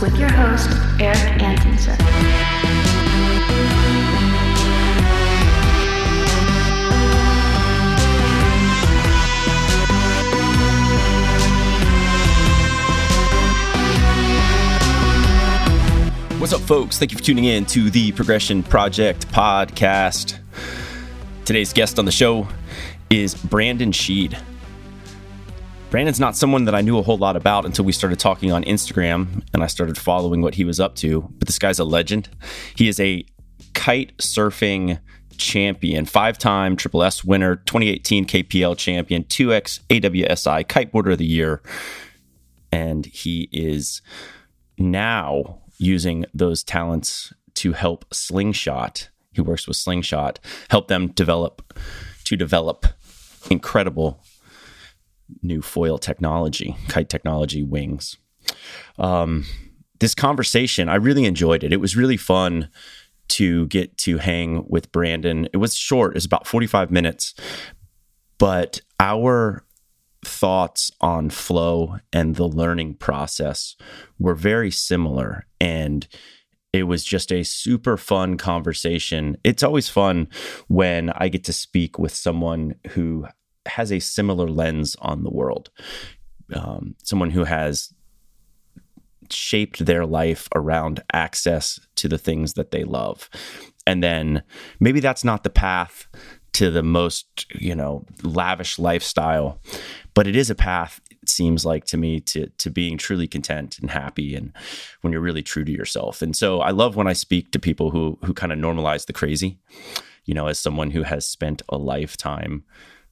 with your host, Erik Antonson. What's up, folks? Thank you for tuning in to the Progression Project podcast. Today's guest on the show is Brandon Scheid. Brandon's not someone that I knew a whole lot about until we started talking on Instagram and I started following what he was up to. But this guy's a legend. He is a kite surfing champion, five time Triple S winner, 2018 KPL champion, 2X AWSI Kiteboarder of the Year. And he is now using those talents to help Slingshot. He works with Slingshot, help them develop to develop incredible new foil technology, kite technology wings. Um, this conversation, I really enjoyed it. It was really fun to get to hang with Brandon. It was short, it was about 45 minutes, but our thoughts on flow and the learning process were very similar. And it was just a super fun conversation. It's always fun when I get to speak with someone who has a similar lens on the world, um, someone who has shaped their life around access to the things that they love. And then maybe that's not the path to the most, you know, lavish lifestyle, but it is a path it seems like to me to to being truly content and happy and when you're really true to yourself. And so I love when I speak to people who who kind of normalize the crazy. You know, as someone who has spent a lifetime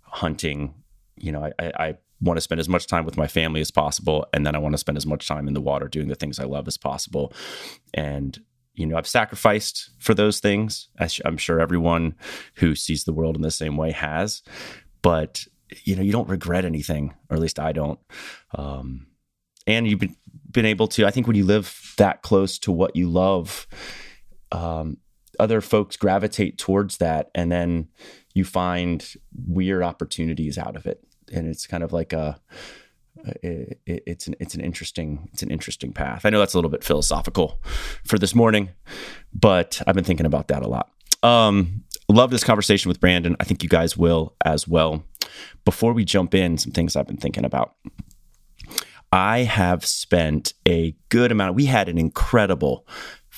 hunting, you know, I, I want to spend as much time with my family as possible and then i want to spend as much time in the water doing the things i love as possible. And you know i've sacrificed for those things i'm sure everyone who sees the world in the same way has. But you know you don't regret anything or at least i don't. Um, and you've been, been able to i think when you live that close to what you love um, other folks gravitate towards that and then you find weird opportunities out of it and it's kind of like a it, it, it's an it's an interesting it's an interesting path. I know that's a little bit philosophical for this morning, but I've been thinking about that a lot. Um, love this conversation with Brandon. I think you guys will as well. Before we jump in, some things I've been thinking about. I have spent a good amount. We had an incredible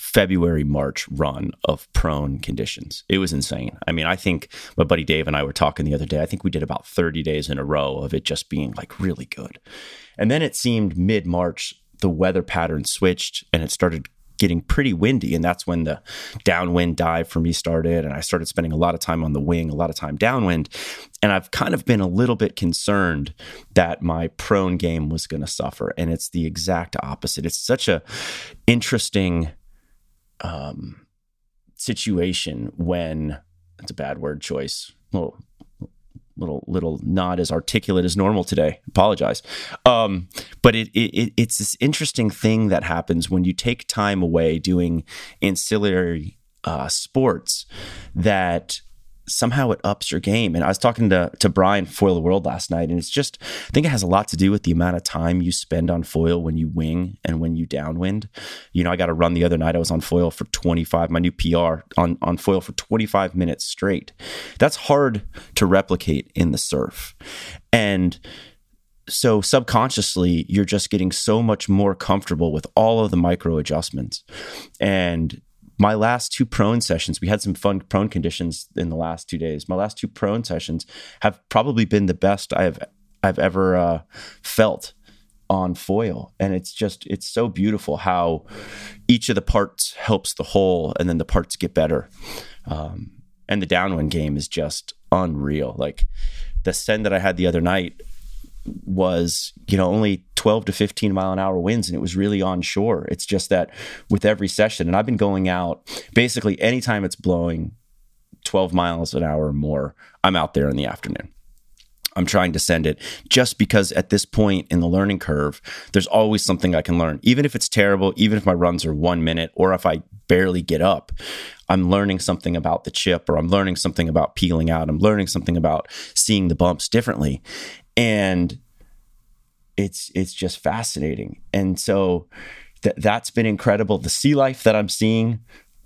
February, March run of prone conditions. It was insane. I mean, I think my buddy Dave and I were talking the other day. I think we did about 30 days in a row of it just being like really good. And then it seemed mid March, the weather pattern switched and it started getting pretty windy. And that's when the downwind dive for me started. And I started spending a lot of time on the wing, a lot of time downwind. And I've kind of been a little bit concerned that my prone game was going to suffer. And it's the exact opposite. It's such a interesting um, situation when it's a bad word choice. Little, little, little not as articulate as normal today. Apologize. Um, but it, it, it's this interesting thing that happens when you take time away doing ancillary uh, sports that somehow it ups your game. And I was talking to to Brian Foil the World last night, and it's just I think it has a lot to do with the amount of time you spend on foil when you wing and when you downwind. You know, I got a run the other night. I was on foil for 25, my new PR on on foil for 25 minutes straight. That's hard to replicate in the surf. And so subconsciously you're just getting so much more comfortable with all of the micro adjustments and my last two prone sessions, we had some fun prone conditions in the last two days. My last two prone sessions have probably been the best I've I've ever uh, felt on foil, and it's just it's so beautiful how each of the parts helps the whole, and then the parts get better. Um, and the downwind game is just unreal. Like the send that I had the other night was you know only 12 to 15 mile an hour winds and it was really on shore it's just that with every session and i've been going out basically anytime it's blowing 12 miles an hour or more i'm out there in the afternoon. I'm trying to send it just because at this point in the learning curve there's always something i can learn. Even if it's terrible even if my runs are one minute or if i barely get up i'm learning something about the chip or i'm learning something about peeling out i'm learning something about seeing the bumps differently and it's it's just fascinating. And so th- that's been incredible. The sea life that I'm seeing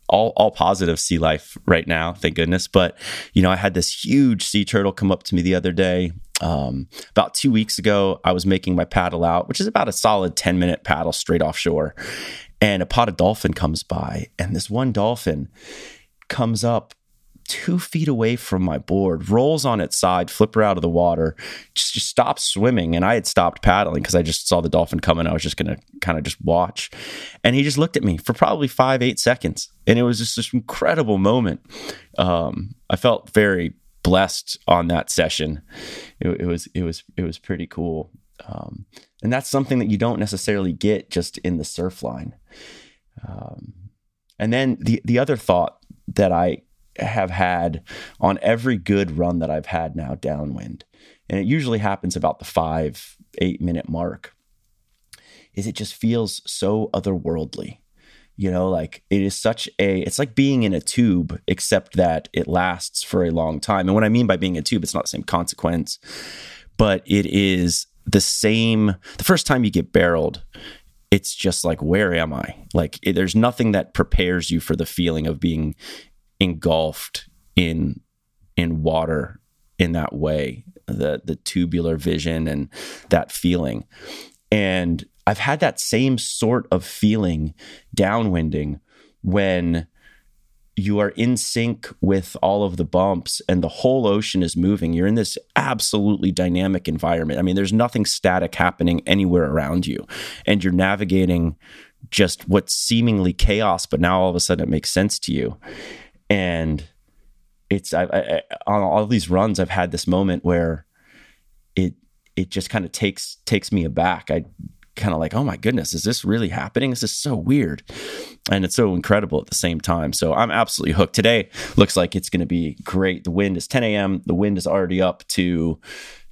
all all positive sea life right now, thank goodness. But you know, I had this huge sea turtle come up to me the other day. Um, about two weeks ago, I was making my paddle out, which is about a solid 10 minute paddle straight offshore. And a pot of dolphin comes by, and this one dolphin comes up two feet away from my board, rolls on its side, flipper out of the water, just, just stops swimming. And I had stopped paddling because I just saw the dolphin coming. I was just going to kind of just watch. And he just looked at me for probably five, eight seconds. And it was just this incredible moment. Um, I felt very blessed on that session. It, it was, it was, it was pretty cool. Um, and that's something that you don't necessarily get just in the surf line. Um, and then the the other thought that I have had on every good run that I've had now downwind, and it usually happens about the five, eight minute mark, is it just feels so otherworldly. You know, like it is such a, it's like being in a tube, except that it lasts for a long time. And what I mean by being in a tube, it's not the same consequence, but it is the same. The first time you get barreled, it's just like, where am I? Like, it, there's nothing that prepares you for the feeling of being engulfed in in water in that way the the tubular vision and that feeling. And i've had that same sort of feeling downwinding when you are in sync with all of the bumps and the whole ocean is moving. You're in this absolutely dynamic environment. I mean there's nothing static happening anywhere around you. And you're navigating just what's seemingly chaos but now all of a sudden it makes sense to you and it's I, I, on all these runs I've had this moment where it it just kind of takes takes me aback. I kind of like, oh my goodness, is this really happening? This is so weird, and it's so incredible at the same time. So I'm absolutely hooked. Today looks like it's going to be great. The wind is 10 a.m. The wind is already up to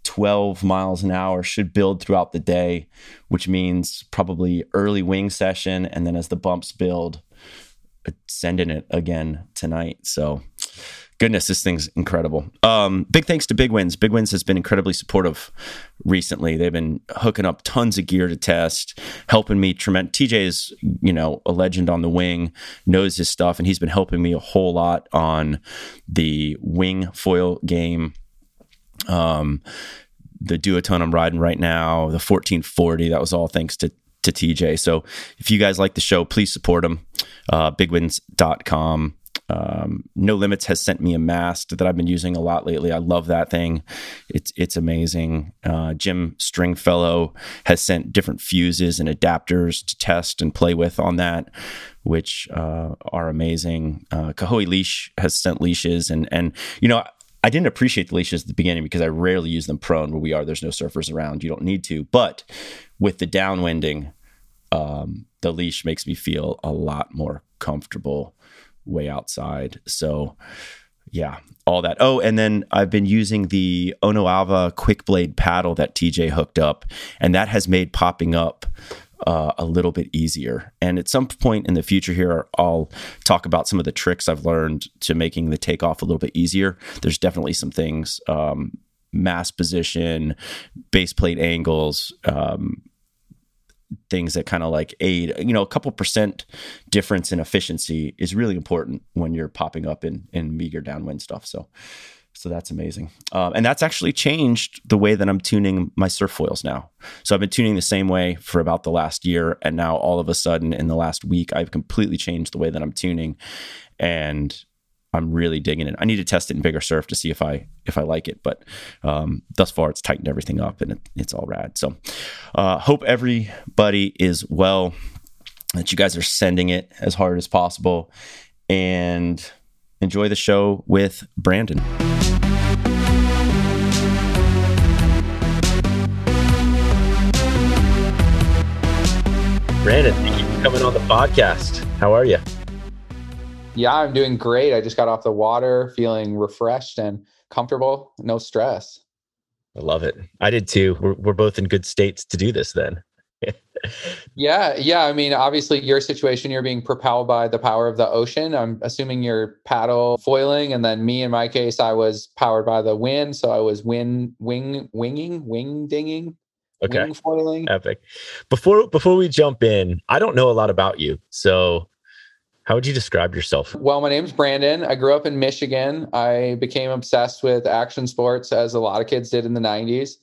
12 miles an hour. Should build throughout the day, which means probably early wing session, and then as the bumps build, sending it again tonight. So goodness, this thing's incredible. Um, big thanks to Big Winds. Big Winds has been incredibly supportive recently. They've been hooking up tons of gear to test, helping me tremendous. TJ is, you know, a legend on the wing, knows his stuff, and he's been helping me a whole lot on the wing foil game. Um, the duotone I'm riding right now, the 1440, that was all thanks to to TJ. So if you guys like the show, please support them. Uh, bigwinds.com. Um, no Limits has sent me a mast that I've been using a lot lately. I love that thing. It's it's amazing. Uh, Jim Stringfellow has sent different fuses and adapters to test and play with on that, which uh, are amazing. Uh, Leash has sent leashes, and and you know I didn't appreciate the leashes at the beginning because I rarely use them prone where we are. There's no surfers around. You don't need to. But with the downwinding, um, the leash makes me feel a lot more comfortable way outside. So, yeah, all that. Oh, and then I've been using the Onoava quick blade paddle that TJ hooked up, and that has made popping up uh, a little bit easier. And at some point in the future here, I'll talk about some of the tricks I've learned to making the takeoff a little bit easier. There's definitely some things, um, mast position, base plate angles, um, things that kind of like aid you know a couple percent difference in efficiency is really important when you're popping up in in meager downwind stuff so so that's amazing um, and that's actually changed the way that i'm tuning my surf foils now so i've been tuning the same way for about the last year and now all of a sudden in the last week i've completely changed the way that i'm tuning and I'm really digging it. I need to test it in bigger surf to see if I if I like it. But um, thus far, it's tightened everything up and it, it's all rad. So uh, hope everybody is well. That you guys are sending it as hard as possible, and enjoy the show with Brandon. Brandon, thank you for coming on the podcast. How are you? Yeah, I'm doing great. I just got off the water, feeling refreshed and comfortable, no stress. I love it. I did too. We're, we're both in good states to do this then. yeah, yeah. I mean, obviously, your situation, you're being propelled by the power of the ocean. I'm assuming you're paddle foiling, and then me, in my case, I was powered by the wind, so I was wind wing winging, wing dinging, Okay. wing foiling. Epic. Before before we jump in, I don't know a lot about you. So how would you describe yourself? Well, my name's Brandon. I grew up in Michigan. I became obsessed with action sports as a lot of kids did in the 90s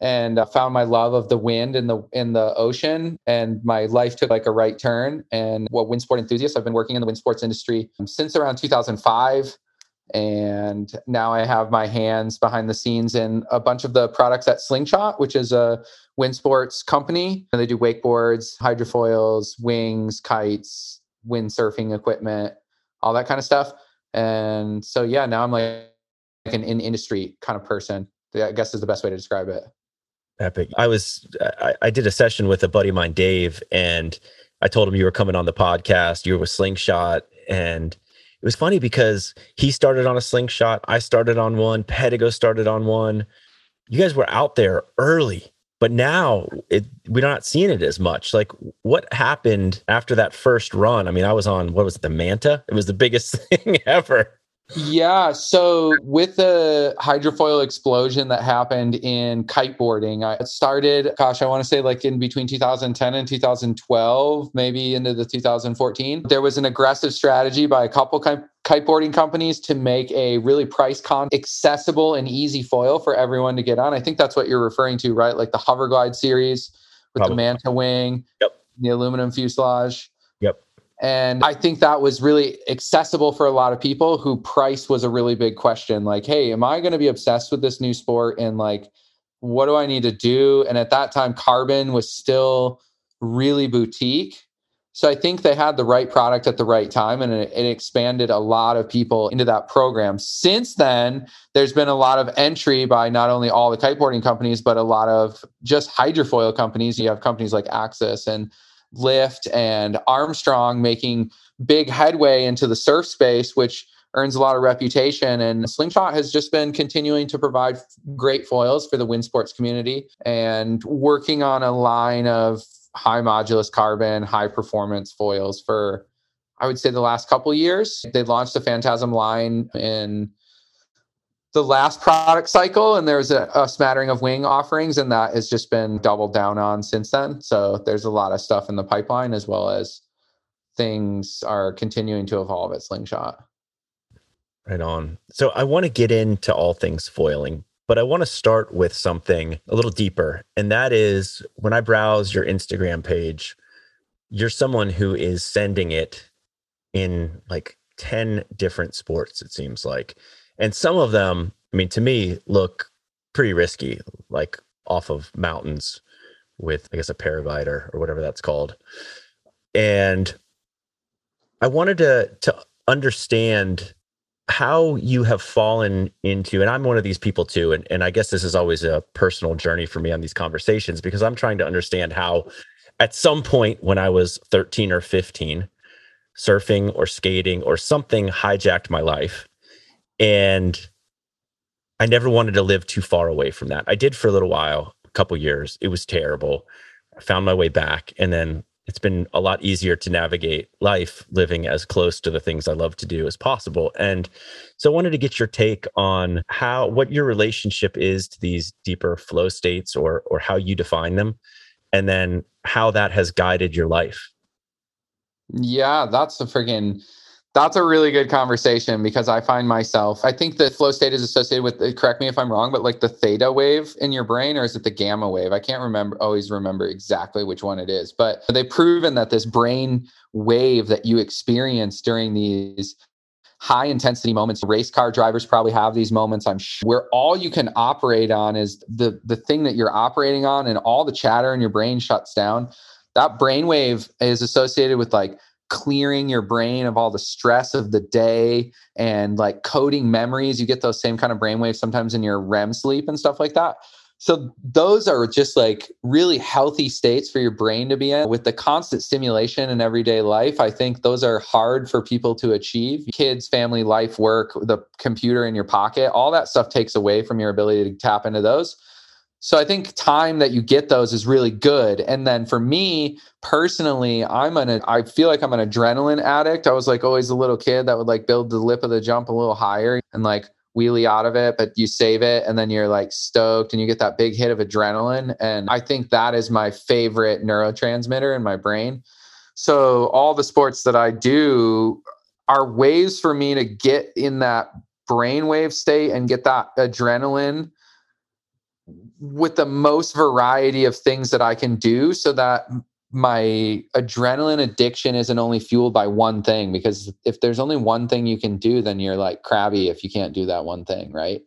and I found my love of the wind in the in the ocean and my life took like a right turn and what wind sport enthusiast I've been working in the wind sports industry since around 2005 and now I have my hands behind the scenes in a bunch of the products at Slingshot which is a wind sports company and they do wakeboards, hydrofoils, wings, kites, windsurfing equipment, all that kind of stuff. And so yeah, now I'm like an in industry kind of person. I guess is the best way to describe it. Epic. I was I, I did a session with a buddy of mine, Dave, and I told him you were coming on the podcast. You were with Slingshot, and it was funny because he started on a slingshot. I started on one. Pedigo started on one. You guys were out there early, but now it, we're not seeing it as much. Like, what happened after that first run? I mean, I was on what was it, the Manta? It was the biggest thing ever. Yeah. So with the hydrofoil explosion that happened in kiteboarding, I started, gosh, I want to say like in between 2010 and 2012, maybe into the 2014. There was an aggressive strategy by a couple kiteboarding companies to make a really price con accessible and easy foil for everyone to get on. I think that's what you're referring to, right? Like the Hoverglide series with Probably. the Manta wing, yep. the aluminum fuselage. And I think that was really accessible for a lot of people who price was a really big question. Like, hey, am I going to be obsessed with this new sport? And like, what do I need to do? And at that time, carbon was still really boutique. So I think they had the right product at the right time and it, expanded a lot of people into that program. Since then, there's been a lot of entry by not only all the kiteboarding companies, but a lot of just hydrofoil companies. You have companies like Axis and Lift and Armstrong making big headway into the surf space, which earns a lot of reputation. And Slingshot has just been continuing to provide great foils for the wind sports community and working on a line of high modulus carbon, high performance foils for, I would say, the last couple years. They launched the Phantasm line in the last product cycle and there's a, a, smattering of wing offerings and that has just been doubled down on since then. So there's a lot of stuff in the pipeline as well as things are continuing to evolve at slingshot. Right on. So i want to get into all things foiling but i want to start with something a little deeper and that is when i browse your instagram page you're someone who is sending it in like 10 different sports it seems like and some of them, I mean, to me, look pretty risky, like off of mountains with, I guess, a paravite or, or whatever that's called. And I wanted to to understand how you have fallen into and i'm one of these people too and, and i guess this is always a personal journey for me on these conversations because i'm trying to understand how at some point when i was 13 or 15 surfing or skating or something hijacked my life and I never wanted to live too far away from that. I did for a little while, a couple years. It was terrible. I found my way back, and then it's been a lot easier to navigate life living as close to the things I love to do as possible. And so I wanted to get your take on how what your relationship is to these deeper flow states or or how you define them and then how that has guided your life. Yeah, that's a freaking that's a really good conversation because I find myself, I think the flow state is associated with, uh, correct me if I'm wrong, but like the theta wave in your brain, or is it the gamma wave? I can't remember, always remember exactly which one it is, but they've proven that this brain wave that you experience during these high intensity moments, race car drivers probably have these moments, I'm sure, where all you can operate on is the, the thing that you're operating on and all the chatter in your brain shuts down. That brainwave is associated with like clearing your brain of all the stress of the day and like coding memories. You get those same kind of brainwaves sometimes in your REM sleep and stuff like that. So those are just like really healthy states for your brain to be in with the constant stimulation in everyday life. I think those are hard for people to achieve. Kids, family, life, work, the computer in your pocket, all that stuff takes away from your ability to tap into those. So I think time that you get those is really good. And then for me personally, I'm an I feel like I'm an adrenaline addict. I was like always a little kid that would like build the lip of the jump a little higher and like wheelie out of it, but you save it and then you're like stoked and you get that big hit of adrenaline. And I think that is my favorite neurotransmitter in my brain. So all the sports that I do are ways for me to get in that brainwave state and get that adrenaline with the most variety of things that I can do so that my adrenaline addiction isn't only fueled by one thing because if there's only one thing you can do then you're like crabby if you can't do that one thing right?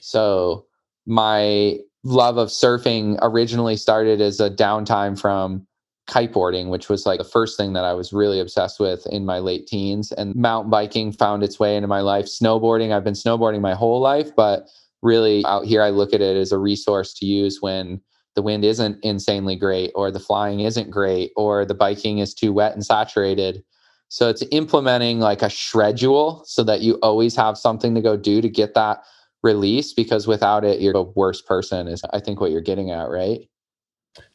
So my love of surfing originally started as a downtime from kiteboarding which was like the first thing that i was really obsessed with in my late teens and mountain biking found its way into my life. Snowboarding i've been snowboarding my whole life but really out here i look at it as a resource to use when the wind isn't insanely great or the flying isn't great or the biking is too wet and saturated. So it's implementing like a schedule so that you always have something to go do to get that release because without it you're a worse person is i think what you're getting at right?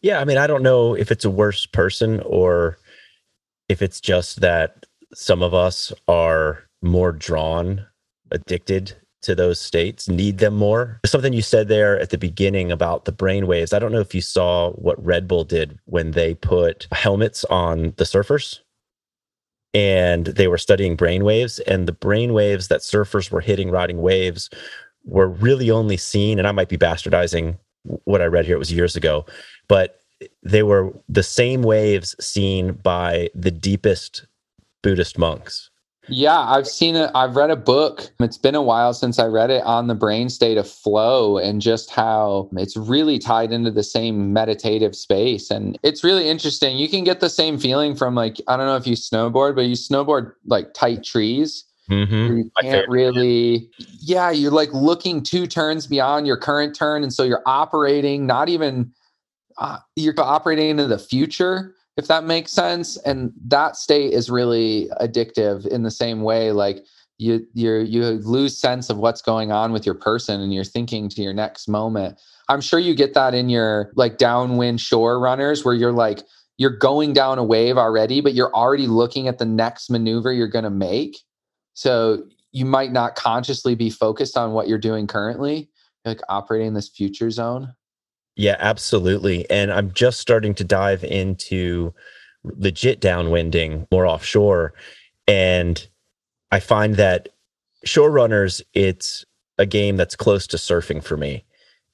Yeah i mean i don't know if it's a worse person or if it's just that some of us are more drawn addicted to those states need them more. Something you said there at the beginning about the brain waves. I don't know if you saw what Red Bull did when they put helmets on the surfers and they were studying brain waves and the brain waves that surfers were hitting riding waves were really only seen and I might be bastardizing what I read here it was years ago but they were the same waves seen by the deepest Buddhist monks yeah, I've seen it. I've read a book. It's been a while since I read it on the brain state of flow and just how it's really tied into the same meditative space. And it's really interesting. You can get the same feeling from like, I don't know if you snowboard, but you snowboard like tight trees. Mm-hmm. You can't really, yeah, you're like looking two turns beyond your current turn. And so you're operating, not even, uh, you're operating into the future if that makes sense and that state is really addictive in the same way like you you you lose sense of what's going on with your person and you're thinking to your next moment. I'm sure you get that in your like downwind shore runners where you're like you're going down a wave already but you're already looking at the next maneuver you're going to make. So you might not consciously be focused on what you're doing currently like operating in this future zone yeah, absolutely. And I'm just starting to dive into legit downwinding more offshore. And I find that shore runners, it's a game that's close to surfing for me.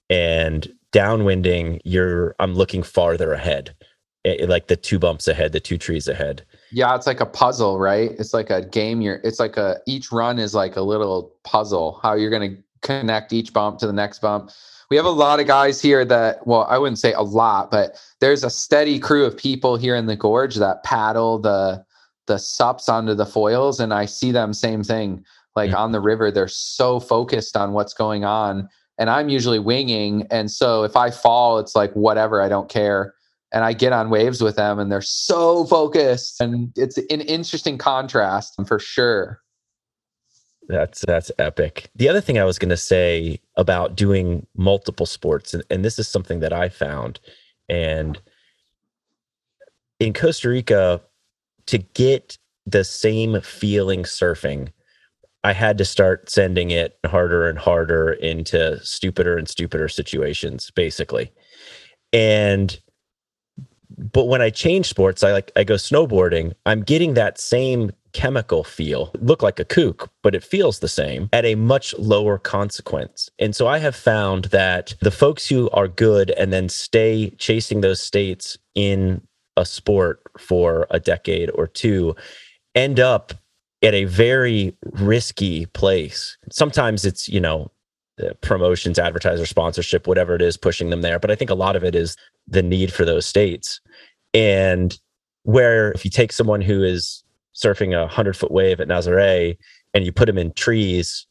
And downwinding, you're I'm looking farther ahead. It, like the two bumps ahead, the two trees ahead. Yeah, it's like a puzzle, right? It's like a game. You're it's like a each run is like a little puzzle, how you're gonna connect each bump to the next bump we have a lot of guys here that well i wouldn't say a lot but there's a steady crew of people here in the gorge that paddle the the sups onto the foils and i see them same thing. Like mm-hmm. on the river they're so focused on what's going on and i'm usually winging and so if i fall it's like whatever i don't care. And i get on waves with them and they're so focused and it's an interesting contrast for sure that's that's epic. The other thing I was going to say about doing multiple sports, and, and this is something that I found, and in Costa Rica, to get the same feeling surfing, I had to start sending it harder and harder into stupider and stupider situations, basically. And but when I change sports, I like I go snowboarding, I'm getting that same chemical feel. Look like a kook, but it feels the same at a much lower consequence. And so I have found that the folks who are good and then stay chasing those states in a sport for a decade or two end up at a very risky place. Sometimes it's, you know, promotions, advertiser sponsorship, whatever it is pushing them there. But I think a lot of it is the need for those states. And where if you take someone who is surfing a 100 foot wave at Nazare and you put them in trees,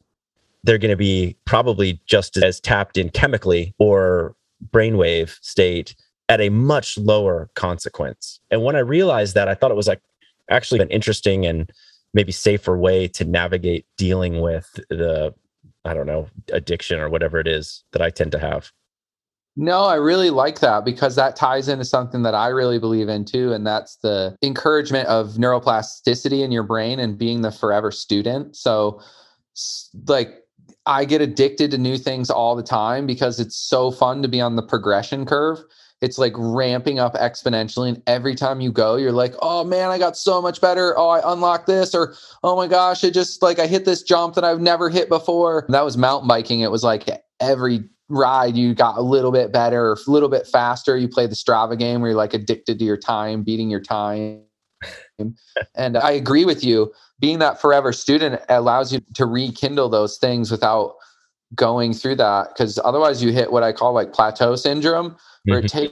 they're going to be probably just as tapped in chemically or brainwave state at a much lower consequence. And when I realized that, I thought it was like actually an interesting and maybe safer way to navigate dealing with the, I don't know, addiction or whatever it is that I tend to have. No, I really like that because that ties into something that I really believe in too. And that's the encouragement of neuroplasticity in your brain and being the forever student. So, like, I get addicted to new things all the time because it's so fun to be on the progression curve. It's like ramping up exponentially. And every time you go, you're like, oh man, I got so much better. Oh, I unlocked this. Or, oh my gosh, it just like I hit this jump that I've never hit before. That was mountain biking. It was like every ride you got a little bit better, a little bit faster. You play the Strava game where you're like addicted to your time, beating your time. and I agree with you. Being that forever student allows you to rekindle those things without going through that. Because otherwise, you hit what I call like plateau syndrome, where mm-hmm. it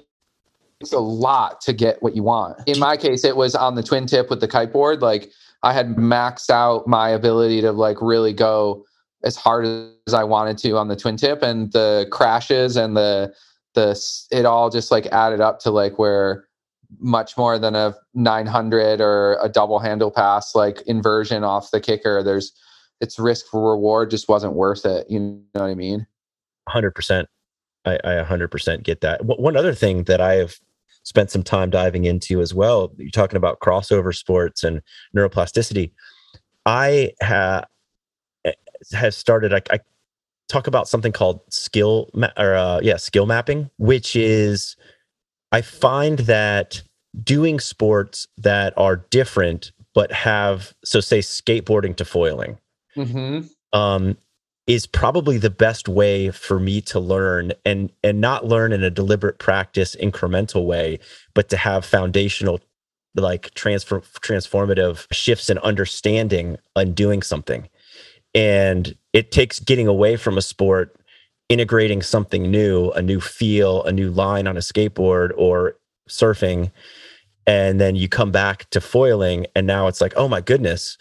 takes a lot to get what you want. In my case, it was on the twin tip with the kiteboard. Like I had maxed out my ability to like really go as hard as I wanted to on the twin tip and the crashes and the the it all just like added up to like where much more than a 900 or a double handle pass like inversion off the kicker there's it's risk for reward just wasn't worth it you know what i mean? 100% i, I 100% get that. One other thing that i have spent some time diving into as well you're talking about crossover sports and neuroplasticity. I have has started. I, I talk about something called skill ma- or uh, yeah, skill mapping, which is I find that doing sports that are different but have so say skateboarding to foiling mm-hmm. um, is probably the best way for me to learn and and not learn in a deliberate practice incremental way but to have foundational like transfer transformative shifts in understanding and doing something and it takes getting away from a sport integrating something new a new feel a new line on a skateboard or surfing and then you come back to foiling and now it's like oh my goodness.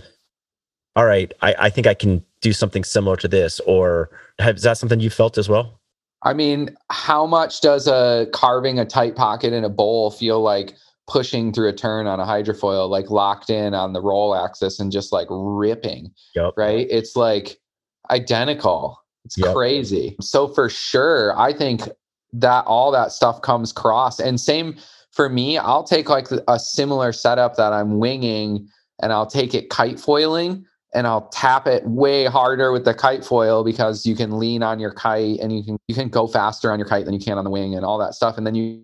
All right i, I think i can do something similar to this or is that something you felt as well? I mean how much does a carving a tight pocket in a bowl feel like pushing through a turn on a hydrofoil, like locked in on the roll axis and just like ripping. Yep. Right. It's like identical. It's yep. crazy. So for sure, I think that all that stuff comes cross. And same for me, I'll take like a similar setup that I'm winging and I'll take it kite foiling and I'll tap it way harder with the kite foil because you can lean on your kite and you can you can go faster on your kite than you can on the wing and all that stuff. And then you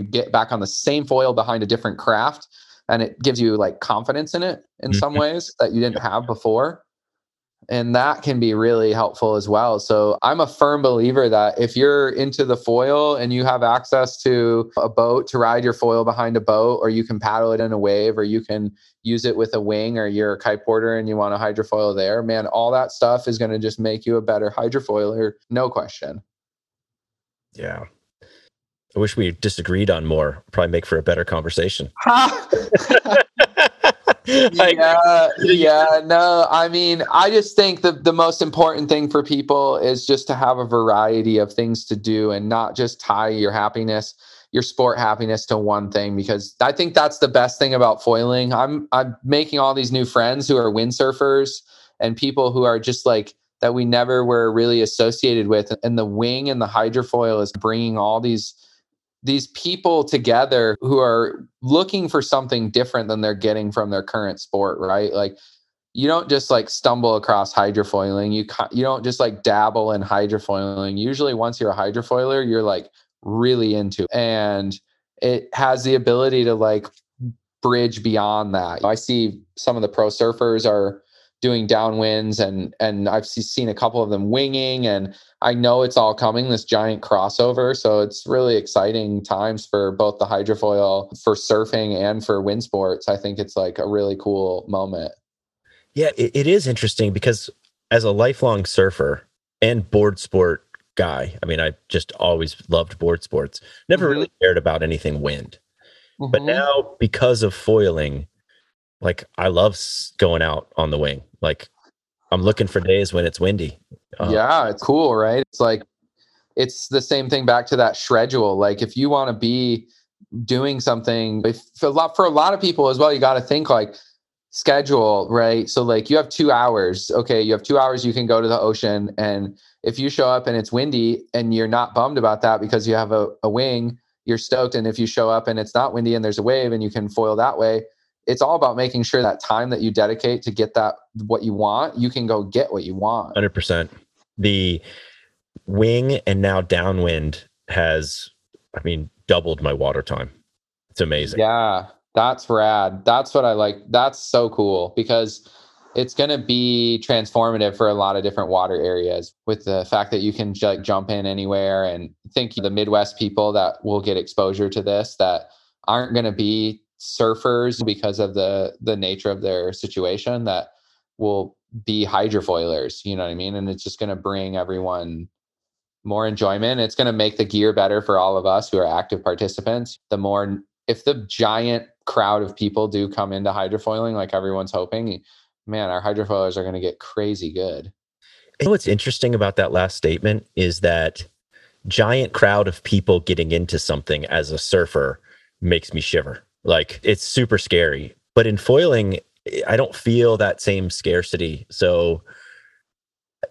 get back on the same foil behind a different craft and it gives you like confidence in it in some mm-hmm. ways that you didn't have before and that can be really helpful as well. So i'm a firm believer that if you're into the foil and you have access to a boat to ride your foil behind a boat or you can paddle it in a wave or you can use it with a wing or you're a kiteboarder and you want a hydrofoil there man all that stuff is going to just make you a better hydrofoiler no question. Yeah I wish we disagreed on more. Probably make for a better conversation. yeah, yeah. No, I mean, I just think the the most important thing for people is just to have a variety of things to do and not just tie your happiness, your sport happiness to one thing. Because I think that's the best thing about foiling. I'm I'm making all these new friends who are windsurfers and people who are just like that we never were really associated with. And the wing and the hydrofoil is bringing all these these people together who are looking for something different than they're getting from their current sport, right? Like you don't just like stumble across hydrofoiling. You you don't just like dabble in hydrofoiling. Usually once you're a hydrofoiler, you're like really into it. and it has the ability to like bridge beyond that. I see some of the pro surfers are doing downwinds and and I've seen a couple of them winging and I know it's all coming this giant crossover so it's really exciting times for both the hydrofoil for surfing and for wind sports I think it's like a really cool moment yeah it, it is interesting because as a lifelong surfer and board sport guy I mean I just always loved board sports never mm-hmm. really cared about anything wind mm-hmm. but now because of foiling like I love going out on the wing. Like I'm looking for days when it's windy. Um, yeah, it's cool, right? It's like it's the same thing back to that schedule. Like if you want to be doing something, if for a lot for a lot of people as well, you got to think like schedule, right? So like you have two hours. Okay, you have two hours. You can go to the ocean, and if you show up and it's windy and you're not bummed about that because you have a, a wing, you're stoked. And if you show up and it's not windy and there's a wave and you can foil that way, it's all about making sure that time that you dedicate to get that what you want, you can go get what you want. 100%. The wing and now downwind has, I mean, doubled my water time. It's amazing. Yeah, that's rad. That's what I like. That's so cool because it's going to be transformative for a lot of different water areas with the fact that you can j- jump in anywhere and think the midwest people that will get exposure to this that aren't going to be surfers because of the the nature of their situation that will be hydrofoilers you know what i mean and it's just going to bring everyone more enjoyment it's going to make the gear better for all of us who are active participants the more if the giant crowd of people do come into hydrofoiling like everyone's hoping man, our hydrofoilers are going to get crazy good. And what's interesting about that last statement is that giant crowd of people getting into something as a surfer makes me shiver. Like it's super scary. But in foiling, I don't feel that same scarcity. So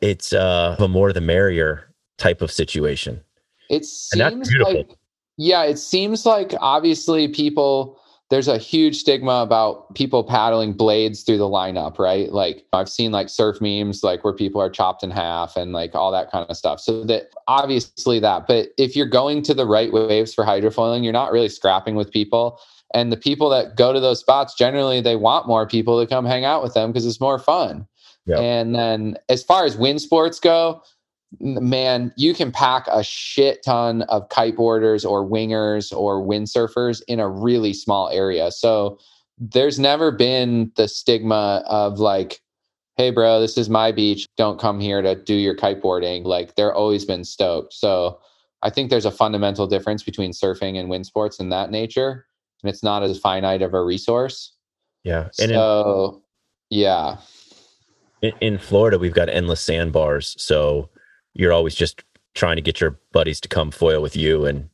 it's uh, a more the merrier type of situation. It seems like, yeah, it seems like obviously people there's a huge stigma about people paddling blades through the lineup, right? Like I've seen like surf memes like where people are chopped in half and like all that kind of stuff. So that obviously that, but if you're going to the right waves for hydrofoiling, you're not really scrapping with people. And the people that go to those spots generally they want more people to come hang out with them because it's more fun. Yep. And then as far as wind sports go, man, you can pack a shit ton of kiteboarders or wingers or windsurfers in a really small area. So there's never been the stigma of like, hey, bro, this is my beach. Don't come here to do your kiteboarding. Like, they're always been stoked. So I think there's a fundamental difference between surfing and wind sports in that nature. And it's not as finite of a resource. Yeah. And so, in, yeah. In, in Florida, we've got endless sandbars. So you're always just trying to get your buddies to come foil with you and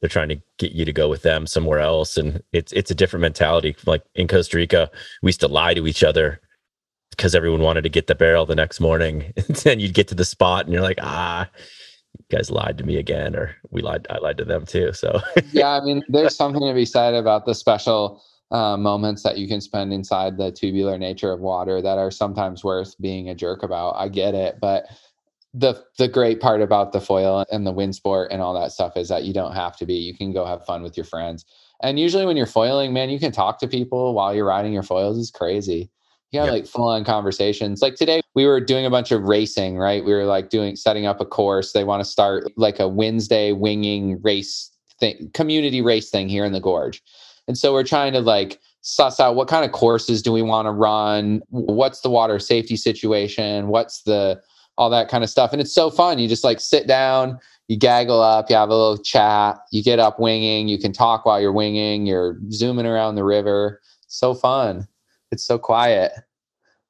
they're trying to get you to go with them somewhere else and it's it's a different mentality like in Costa Rica we used to lie to each other because everyone wanted to get the barrel the next morning and then you'd get to the spot and you're like ah you guys lied to me again or we lied I lied to them too so yeah I mean there's something to be said about the special uh, moments that you can spend inside the tubular nature of water that are sometimes worth being a jerk about I get it but the the great part about the foil and the wind sport and all that stuff is that you don't have to be. You can go have fun with your friends. And usually when you're foiling, man, you can talk to people while you're riding your foils. is crazy. You have yep. like full on conversations. Like today, we were doing a bunch of racing, right? We were like doing setting up a course. They want to start like a Wednesday winging race thing, community race thing here in the gorge. And so we're trying to like suss out what kind of courses do we want to run? What's the water safety situation? What's the all that kind of stuff. And it's so fun. You just like sit down, you gaggle up, you have a little chat, you get up winging, you can talk while you're winging, you're zooming around the river. So fun. It's so quiet.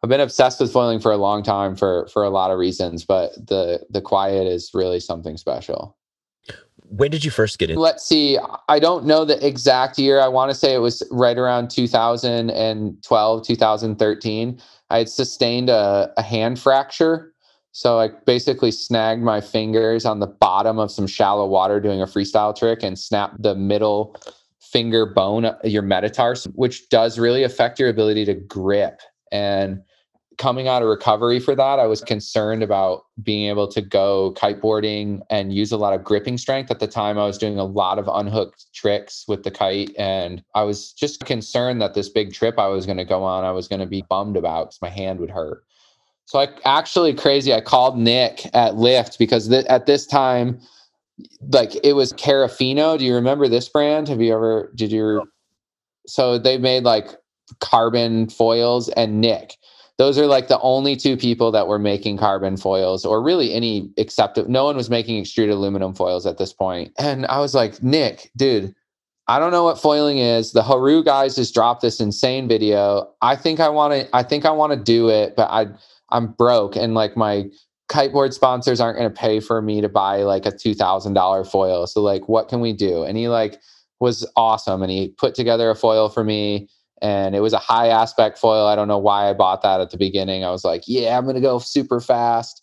I've been obsessed with foiling for a long time for for a lot of reasons, but the the quiet is really something special. When did you first get in? Let's see. I don't know the exact year. I want to say it was right around 2012, 2013. I had sustained a, a hand fracture so I basically snagged my fingers on the bottom of some shallow water doing a freestyle trick and snapped the middle finger bone, uh, your metatarsus, which does really affect your ability to grip. And coming out of recovery for that, I was concerned about being able to go kiteboarding and use a lot of gripping strength. At the time, I was doing a lot of unhooked tricks with the kite. And I was just concerned that this big trip I was going to go on, I was going to be bummed about because my hand would hurt. So I actually crazy. I called Nick at Lift because th- at this time, like it was Carafino. Do you remember this brand? Have you ever? Did you? So they made like carbon foils and Nick. Those are like the only two people that were making carbon foils, or really any except no one was making extruded aluminum foils at this point. And I was like, Nick, dude, I don't know what foiling is. The Haru guys just dropped this insane video. I think I want to. I think I want to do it, but I I'm broke and like my kiteboard sponsors aren't going to pay for me to buy like a $2000 foil so like what can we do? And he like was awesome and he put together a foil for me and it was a high aspect foil. I don't know why i bought that at the beginning. I was like yeah i'm going to go super fast.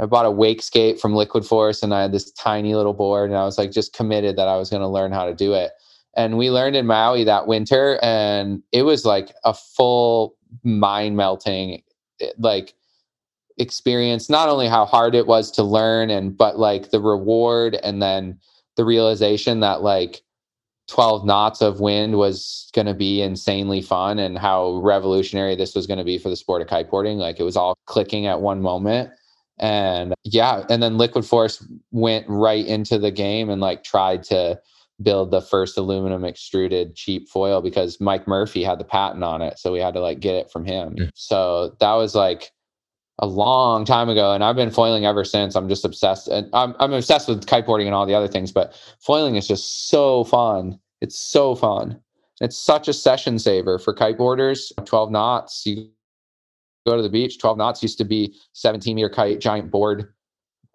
I bought a wake skate from liquid force and i had this tiny little board and i was like just committed that i was going to learn how to do it. And we learned in maui that winter and it was like a full mind melting like experience not only how hard it was to learn and but like the reward and then the realization that like 12 knots of wind was going to be insanely fun and how revolutionary this was going to be for the sport of kiteboarding. Like it was all clicking at one moment. And yeah and then liquid force went right into the game and like tried to build the first aluminum extruded cheap foil because mike murphy had the patent on it so we had to like get it from him. Mm. so that was like a long time ago and I've been foiling ever since. I'm just obsessed and I'm I'm obsessed with kiteboarding and all the other things, but foiling is just so fun. It's so fun. It's such a session saver for kiteboarders. 12 knots, you go to the beach, 12 knots used to be 17 meter kite giant board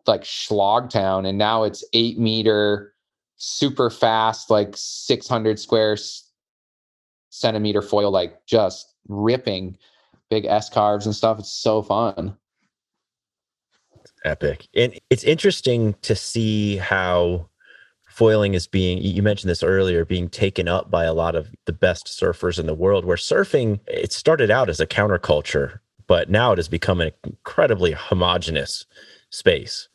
like Schlog Town and now it's 8 meter super fast like 600 square centimeter foil like just ripping big S carves and stuff. It's so fun. Epic. And it's interesting to see how foiling is being you mentioned this earlier being taken up by a lot of the best surfers in the world where surfing it started out as a counterculture but now it has become an incredibly homogenous space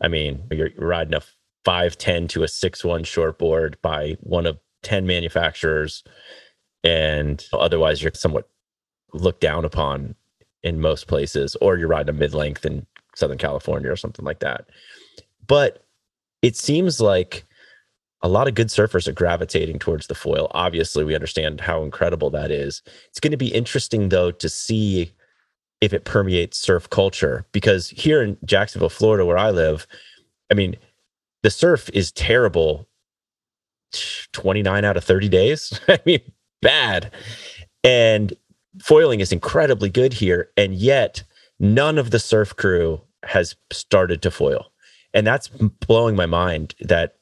i mean you're riding a 510 to a 6-1 shortboard by one of 10 manufacturers and otherwise you're somewhat looked down upon in most places, or you're riding a mid length in Southern California or something like that. But it seems like a lot of good surfers are gravitating towards the foil. Obviously, we understand how incredible that is. It's going to be interesting, though, to see if it permeates surf culture because here in Jacksonville, Florida, where I live, I mean, the surf is terrible 29 out of 30 days. I mean, bad. And foiling is incredibly good here, and yet none of the surf crew has started to foil. And that's blowing my mind that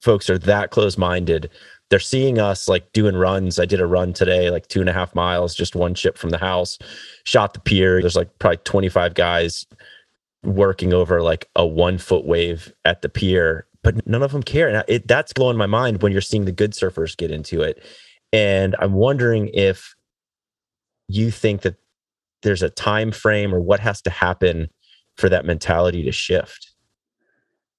folks are that close minded. They're seeing us like doing runs. I did a run today, like two and a half miles, just one chip from the house, shot the pier. There's like probably 25 guys working over like a one foot wave at the pier, but none of them care. And it, that's blowing my mind when you're seeing the good surfers get into it. And I'm wondering if you think that there's a time frame or what has to happen for that mentality to shift?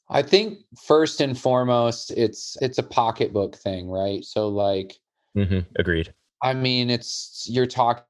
I think first and foremost, it's it's a pocketbook thing, right? So like, mm-hmm. agreed. I mean, it's you're talking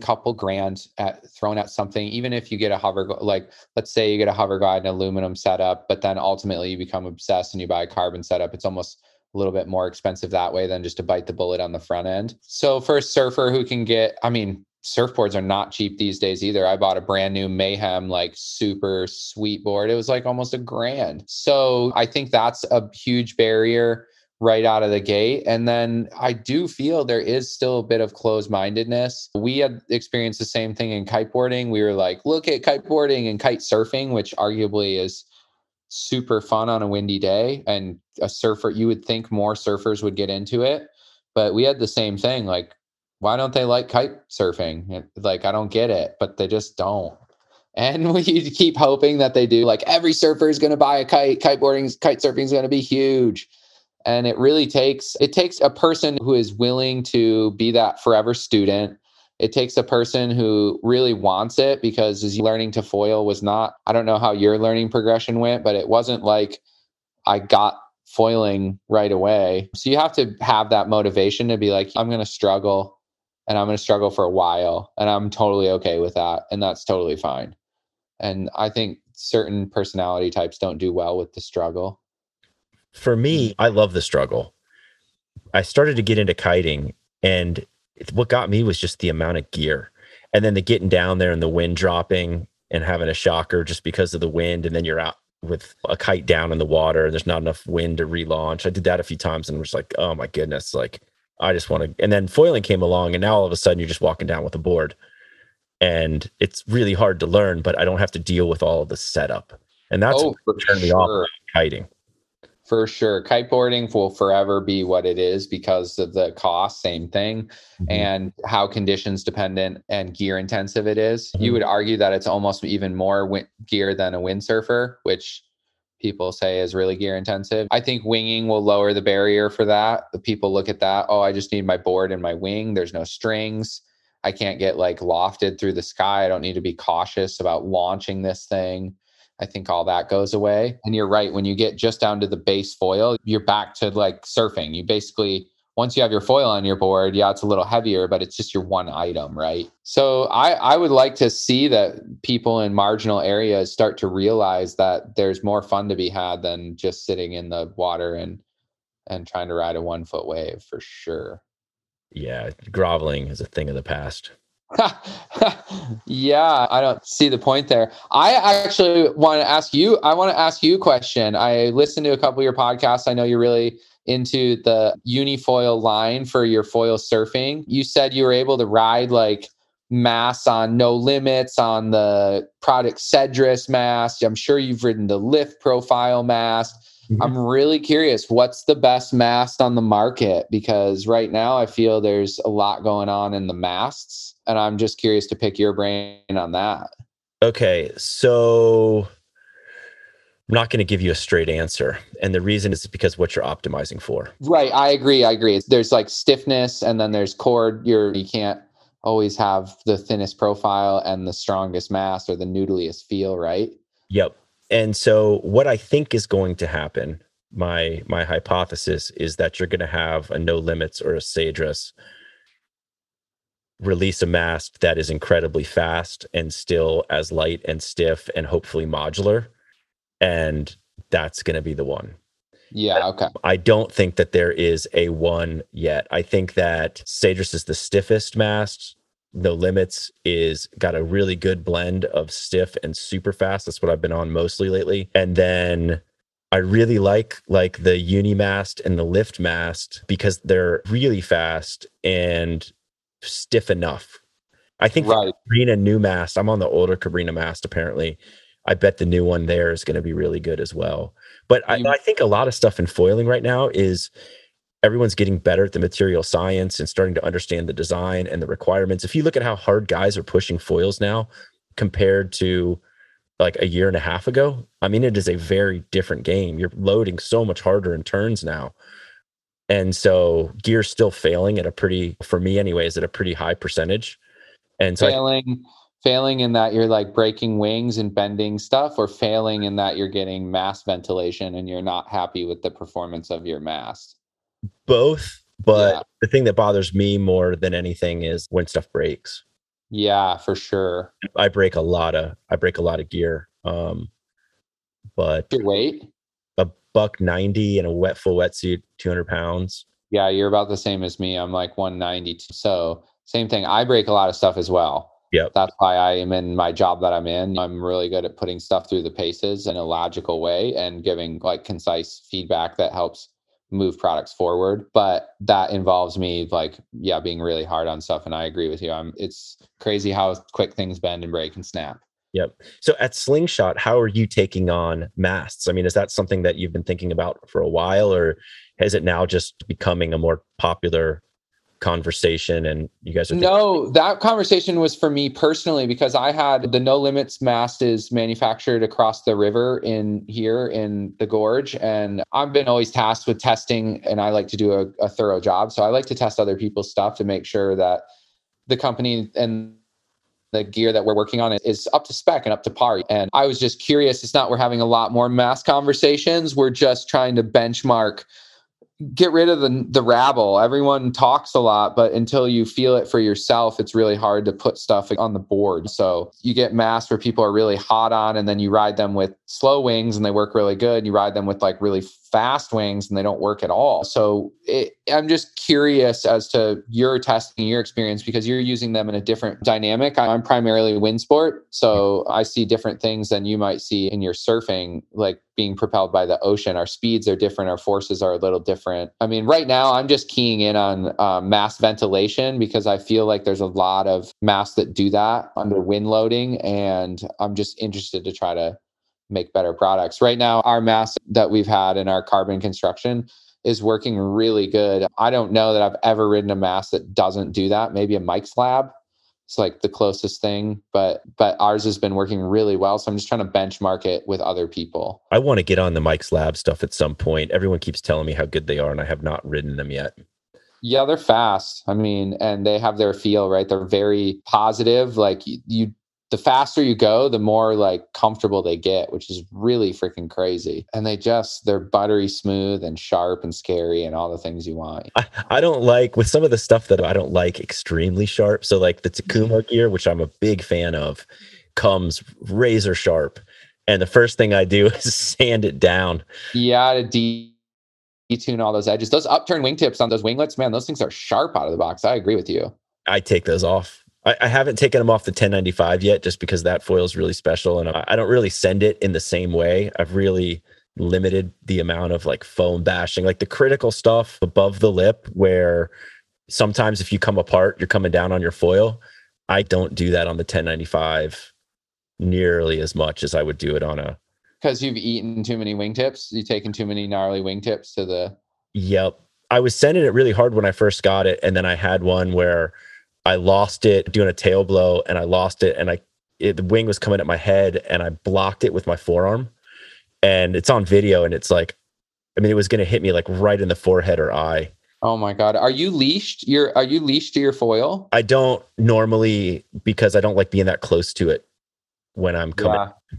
couple grand at thrown at something even if you get a hover like let's say you get a Hover Glide and aluminum setup but then ultimately you become obsessed and you buy a carbon setup it's almost a little bit more expensive that way than just to bite the bullet on the front end. So for a surfer who can get, I mean, surfboards are not cheap these days either. I bought a brand new Mayhem, like super sweet board. It was like almost a grand. So I think that's a huge barrier right out of the gate. And then I do feel there is still a bit of closed mindedness. We had experienced the same thing in kiteboarding. We were like, look at kiteboarding and kite surfing, which arguably is super fun on a windy day and a surfer you would think more surfers would get into it but we had the same thing like why don't they like kite surfing? Like i don't get it but they just don't. And we keep hoping that they do like every surfer is going to buy a kite kiteboarding kite surfing is going to be huge. And it really takes it takes a person who is willing to be that forever student it takes a person who really wants it because as learning to foil was not, I don't know how your learning progression went, but it wasn't like I got foiling right away. So you have to have that motivation to be like, I'm going to struggle and I'm going to struggle for a while. And I'm totally okay with that. And that's totally fine. And I think certain personality types don't do well with the struggle. For me, mm. I love the struggle. I started to get into kiting and what got me was just the amount of gear. And then the getting down there and the wind dropping and having a shocker just because of the wind and then you're out with a kite down in the water and there's not enough wind to relaunch. I did that a few times and was like oh my goodness like i just want to and then foiling came along and now all of a sudden you're just walking down with a board. And it's really hard to learn but i don't have to deal with all of the setup. And that's oh, what turned sure. me off kiting for sure. Kiteboarding will forever be what it is because of the cost, same thing, mm-hmm. and how conditions dependent and gear intensive it is. Mm-hmm. You would argue that it's almost even more win- gear than a windsurfer, which people say is really gear intensive. I think winging will lower the barrier for that. The people look at that, oh, I just need my board and my wing. There's no strings. I can't get like lofted through the sky. I don't need to be cautious about launching this thing. I think all that goes away. And you're right. When you get just down to the base foil, you're back to like surfing. You basically, once you have your foil on your board, yeah, it's a little heavier, but it's just your one item, right? So I, I would like to see that people in marginal areas start to realize that there's more fun to be had than just sitting in the water and and trying to ride a one foot wave for sure. Yeah, groveling is a thing of the past. yeah, I don't see the point there. I actually want to ask you. I want to ask you a question. I listened to a couple of your podcasts. I know you're really into the unifoil line for your foil surfing. You said you were able to ride like mass on no limits on the product Cedrus mast. I'm sure you've ridden the lift profile mast. Mm-hmm. I'm really curious what's the best mast on the market because right now I feel there's a lot going on in the masts and I'm just curious to pick your brain on that. Okay, so I'm not going to give you a straight answer. And the reason is because what you're optimizing for. Right, I agree. I agree. There's like stiffness and then there's chord. You're you can't always have the thinnest profile and the strongest mass or the noodliest feel, right? Yep and so what I think is going to happen, my my hypothesis is that you're going to have a no limits or a Cedrus release a mast that is incredibly fast and still as light and stiff and hopefully modular and that's going to be the one yeah okay i don't think that there is a one yet i think that Cedrus is the stiffest mast no Limits is got a really good blend of stiff and super fast. That's what I've been on mostly lately. And then I really like like the Unimast and the Lift Mast because they're really fast and stiff enough. I think right. Cabrinha new mast. I'm on the older Cabrinha mast apparently. I bet the new one there is going to be really good as well. But I, mm. I think a lot of stuff in foiling right now is everyone's getting better at the material science and starting to understand the design and the requirements. If you look at how hard guys are pushing foils now compared to like a year and a half ago, I mean, it is a very different game. You're loading so much harder in turns now. And so gear's still failing at a pretty, for me anyways, at a pretty high percentage. And so failing, I, failing in that you're like breaking wings and bending stuff, or failing in that you're getting mass ventilation and you're not happy with the performance of your mast both, but yeah. the thing that bothers me more than anything is when stuff breaks. Yeah, for sure. I break a lot of I break a lot of gear. Um but your weight? Buck ninety and a wet full wetsuit, two hundred pounds. Yeah, you're about the same as me. I'm like 190. So same thing. I break a lot of stuff as well. Yeah. That's why I am in my job that I'm in. I'm really good at putting stuff through the paces in a logical way and giving like concise feedback that helps move products forward but that involves me like yeah being really hard on stuff and i agree with you i'm it's crazy how quick things bend and break and snap yep. So at slingshot how are you taking on masts i mean is that something that you've been thinking about for a while or is it now just becoming a more popular conversation and you guys are no that conversation was for me personally because i had the no limits mast is manufactured across the river in here in the gorge and i've been always tasked with testing and i like to do a, a thorough job. So i like to test other people's stuff to make sure that the company and the gear that we're working on is up to spec and up to par. And I was just curious. It's not we're having a lot more mass conversations. We're just trying to benchmark get rid of the the rabble. Everyone talks a lot, but until you feel it for yourself, it's really hard to put stuff on the board. So you get mass where people are really hot on, and then you ride them with slow wings and they work really good. You ride them with like really fast wings and they don't work at all. So it, I'm just curious as to your testing, your experience, because you're using them in a different dynamic. I'm primarily wind sport. So I see different things than you might see in your surfing, like being propelled by the ocean. Our speeds are different, our forces are a little different. I mean, right now I'm just keying in on uh, mass ventilation because I feel like there's a lot of mass that do that under wind loading. And I'm just interested to try to make better products. Right now, our mass that we've had in our carbon construction is working really good. I don't know that I've ever ridden a mass that doesn't do that. Maybe a Mike's Lab. It's like the closest thing, but but ours has been working really well. So I'm just trying to benchmark it with other people. I want to get on the Mike's Lab stuff at some point. Everyone keeps telling me how good they are, and I have not ridden them yet. Yeah, they're fast. I mean, and they have their feel, right? They're very positive. Like you, you the faster you go, the more like comfortable they get, which is really freaking crazy. And they just they're buttery smooth and sharp and scary and all the things you want. I, I don't like with some of the stuff that I don't like extremely sharp. So like the Takuma mm-hmm. gear, which I'm a big fan of, comes razor sharp. And the first thing I do is sand it down. Yeah, to de- detune all those edges. Those upturn wingtips on those winglets, man, those things are sharp out of the box. I agree with you. I take those off I, I, haven't taken them off the 1095 yet, just because that foil is really special, and I, I don't really send it in the same way. I've really limited the amount of like foam bashing, like the critical stuff above the lip, where sometimes if you come apart, you're coming down on your foil. I don't do that on the 1095 nearly as much as I would do it on a. Because you've eaten too many wingtips, you've taken too many gnarly wingtips to the. Yep, I was sending it really hard when I first got it, and then I had one where I lost it doing a tail blow and I lost it and I it, the wing was coming at my head and I blocked it with my forearm and it's on video and it's like I mean it was going to hit me like right in the forehead or eye. Oh my god. Are you leashed? You're are you leashed to your foil? I don't normally because I don't like being that close to it when I'm coming. Yeah.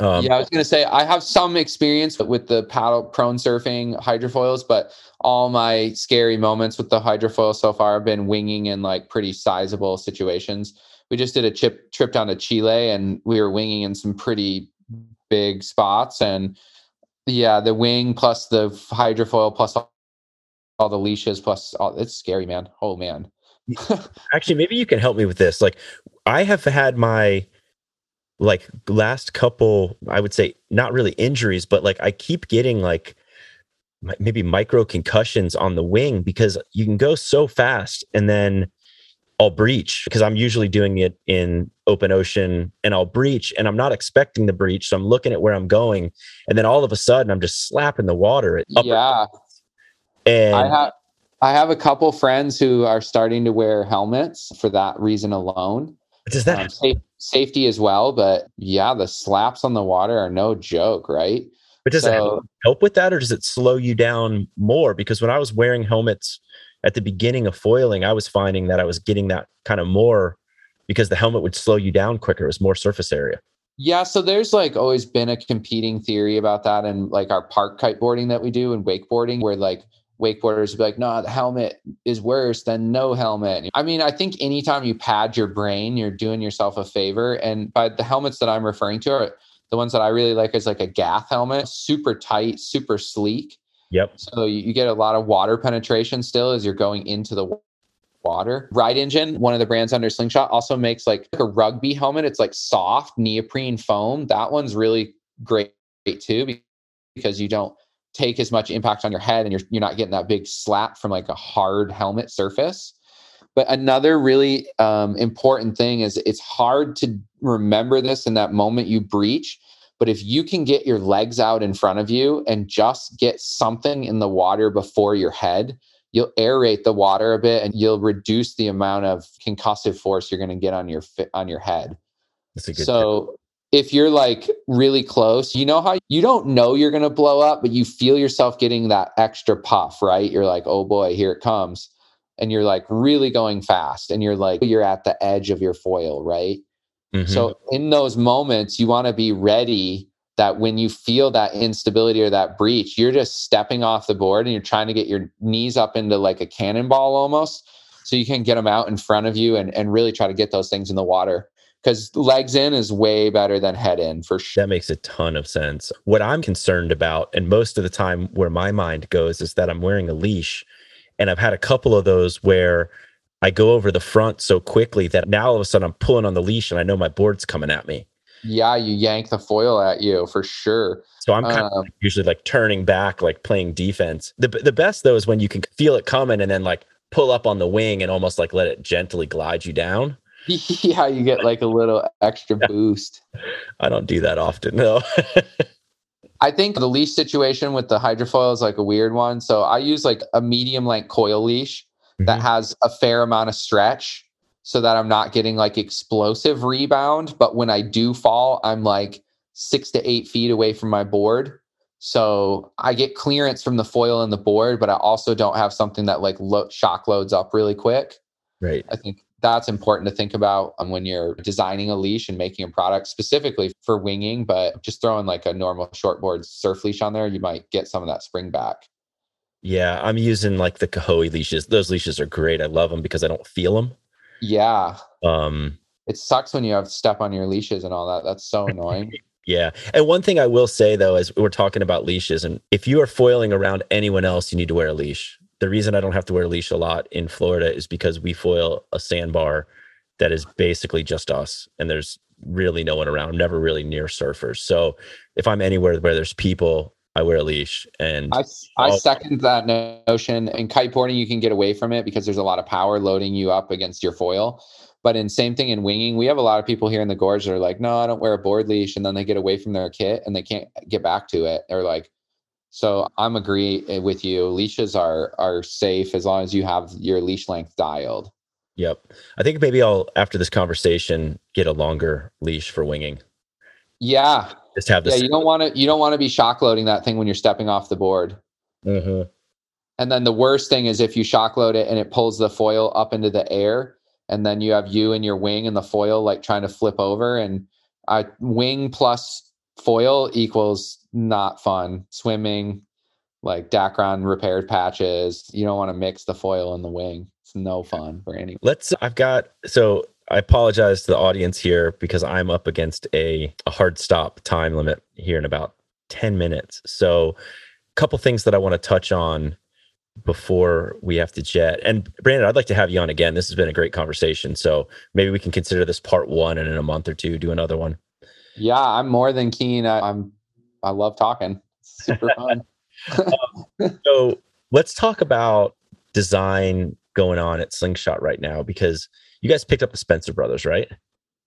Um, yeah, I was going to say I have some experience with the paddle prone surfing hydrofoils, but all my scary moments with the hydrofoil so far have been winging in like pretty sizable situations. We just did a chip trip down to Chile and we were winging in some pretty big spots. And yeah, the wing plus the hydrofoil plus all, all the leashes plus all, it's scary, man. Oh man. Actually, maybe you can help me with this. Like I have had my like last couple i would say not really injuries but like i keep getting like maybe micro concussions on the wing because you can go so fast and then I'll breach because I'm usually doing it in open ocean and I'll breach and I'm not expecting the breach. So I'm looking at where I'm going. And then all of a sudden I'm just slapping the water. yeah. And I have, I have a couple friends who are starting to wear helmets for that reason alone. Does that um, safety as well. But yeah, the slaps on the water are no joke, right? But does so, it help with that or does it slow you down more? Because when I was wearing helmets at the beginning of foiling, I was finding that I was getting that kind of more because the helmet would slow you down quicker. It was more surface area. Yeah, so there's like always been a competing theory about that and like our park kiteboarding that we do and wakeboarding where like wakeboarders would be like, no, the helmet is worse than no helmet. I mean, I think anytime you pad your brain, you're doing yourself a favor. And by the helmets that I'm referring to are the ones that I really like is like a Gath helmet, super tight, super sleek. Yep. So you, you get a lot of water penetration still as you're going into the water. Ride Engine, one of the brands under Slingshot, also makes like a rugby helmet. It's like soft neoprene foam. That one's really great too because you don't take as much impact on your head and you're you're not getting that big slap from like a hard helmet surface. But another really um, important thing is it's hard to remember this in that moment you breach. But if you can get your legs out in front of you and just get something in the water before your head, you'll aerate the water a bit and you'll reduce the amount of concussive force you're going to get on your on your head. That's a good so tip if you're like really close, you know how you don't know you're going to blow up, but you feel yourself getting that extra puff, right? You're like, oh boy, here it comes. And you're like really going fast and you're like, you're at the edge of your foil, right? Mm-hmm. So in those moments, you want to be ready that when you feel that instability or that breach, you're just stepping off the board and you're trying to get your knees up into like a cannonball almost so you can get them out in front of you and, and really try to get those things in the water because legs in is way better than head in for sure. That makes a ton of sense. What I'm concerned about, and most of the time where my mind goes, is that I'm wearing a leash. And I've had a couple of those where I go over the front so quickly that now all of a sudden I'm pulling on the leash and I know my board's coming at me. Yeah, you yank the foil at you for sure. So I'm kind um, of usually like turning back, like playing defense. The the best though is when you can feel it coming and then like pull up on the wing and almost like let it gently glide you down. yeah, you get like a little extra boost. I don't do that often, no. I think the leash situation with the hydrofoil is like a weird one. So I use like a medium length coil leash mm-hmm. that has a fair amount of stretch so that I'm not getting like explosive rebound. But when I do fall, I'm like six to eight feet away from my board. So I get clearance from the foil and the board, but I also don't have something that like lo- shock loads up really quick. Right. I think that's important to think about when you're designing a leash and making a product specifically for winging, but just throwing like a normal shortboard surf leash on there, you might get some of that spring back. Yeah, I'm using like the Cahoe leashes. Those leashes are great. I love them because I don't feel them. Yeah. Um, it sucks when you have step on your leashes and all that. That's so annoying. Yeah. And one thing I will say though, is we're talking about leashes, and if you are foiling around anyone else, you need to wear a leash. The reason I don't have to wear a leash a lot in Florida is because we foil a sandbar that is basically just us, and there's really no one around. I'm never really near surfers. So if I'm anywhere where there's people, I wear a leash. And I, I second that notion. In kiteboarding, you can get away from it because there's a lot of power loading you up against your foil. But in same thing in winging, we have a lot of people here in the gorge that are like, no, I don't wear a board leash. And then they get away from their kit and they can't get back to it. They're like, so I'm agree eh, with you. Leashes are are safe as long as you have your leash length dialed. Yep. I think maybe I'll after this conversation get a longer leash for winging. Yeah. Just have this. Yeah, you don't want to you don't want to be shock loading that thing when you're stepping off the board. Mm-hmm. And then the worst thing is if you shock load it and it pulls the foil up into the air and then you have you and your wing and the foil like trying to flip over and uh, wing plus foil equals not fun swimming like dacron repaired patches you don't want to mix the foil and the wing it's no fun for anyone let's uh, i've got so i apologize to the audience here because i'm up against a, a hard stop time limit here in about 10 minutes so a couple things that i want to touch on before we have to jet. And Brandon, I'd like to have you on again. This has been a great conversation. So maybe we can consider this part one and in a month or two do another one. Yeah, I'm more than keen. I, am I love talking. It's super fun. um, so let's talk about design going on at Slingshot right now because you guys picked up the Spencer brothers, right?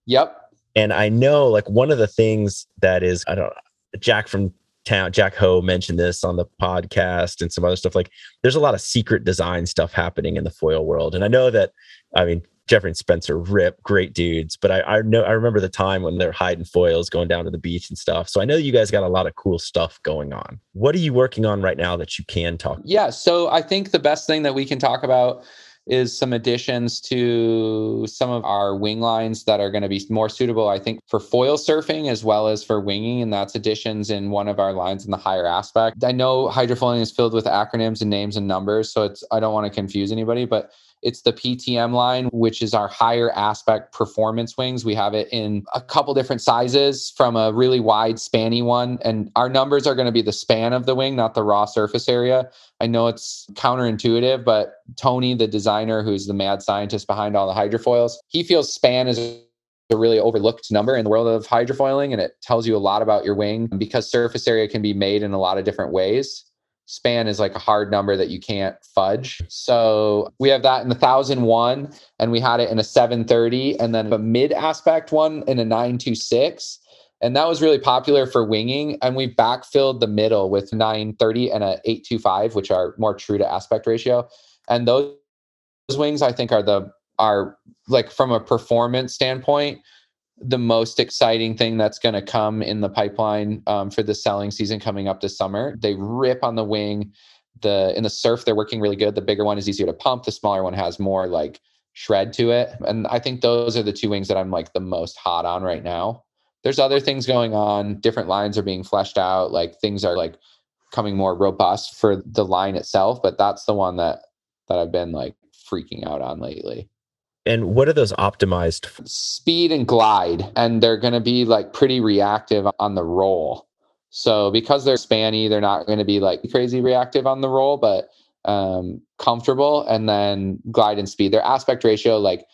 Yep. And I know like one of the things that is I don't Jack from town. Jack Ho mentioned this on the podcast and some other stuff. Like there's a lot of secret design stuff happening in the foil world. And I know that, I mean, Jeffrey and Spencer rip great dudes, but I, I know I remember the time when they're hiding foils, going down to the beach and stuff. So I know you guys got a lot of cool stuff going on. What are you working on right now that you can talk? Yeah, so I think the best thing that we can talk about is some additions to some of our wing lines that are going to be more suitable, I think, for foil surfing as well as for winging. And that's additions in one of our lines in the higher aspect. I know hydrofoiling is filled with acronyms and names and numbers, so it's I don't want to confuse anybody, but it's the PTM line, which is our higher aspect performance wings. We have it in a couple different sizes from a really wide, spanny one. And our numbers are going to be the span of the wing, not the raw surface area. I know it's counterintuitive, but Tony, the designer, who's the mad scientist behind all the hydrofoils, he feels span is a really overlooked number in the world of hydrofoiling and it tells you a lot about your wing because surface area can be made in a lot of different ways span is like a hard number that you can't fudge. So we have that in the 1001 and we had it in a 730 and then a mid aspect one in a 926. And that was really popular for winging. And we backfilled the middle with 930 and a 825, which are more true to aspect ratio. And those, those wings, I think, are the are like from a performance standpoint, the most exciting thing that's going to come in the pipeline um, for the selling season coming up this summer. They rip on the wing. The in the surf, they're working really good. The bigger one is easier to pump. The smaller one has more like shred to it. And I think those are the two wings that I'm like the most hot on right now. There's other things going on. Different lines are being fleshed out. Like things are like coming more robust for the line itself. But that's the one that that I've been like freaking out on lately. And what are those optimized? Speed and glide. And they're going to be like pretty reactive on the roll. So because they're spanny, they're not going to be like crazy reactive on the roll, but um, comfortable. And then glide and speed. Their aspect ratio, like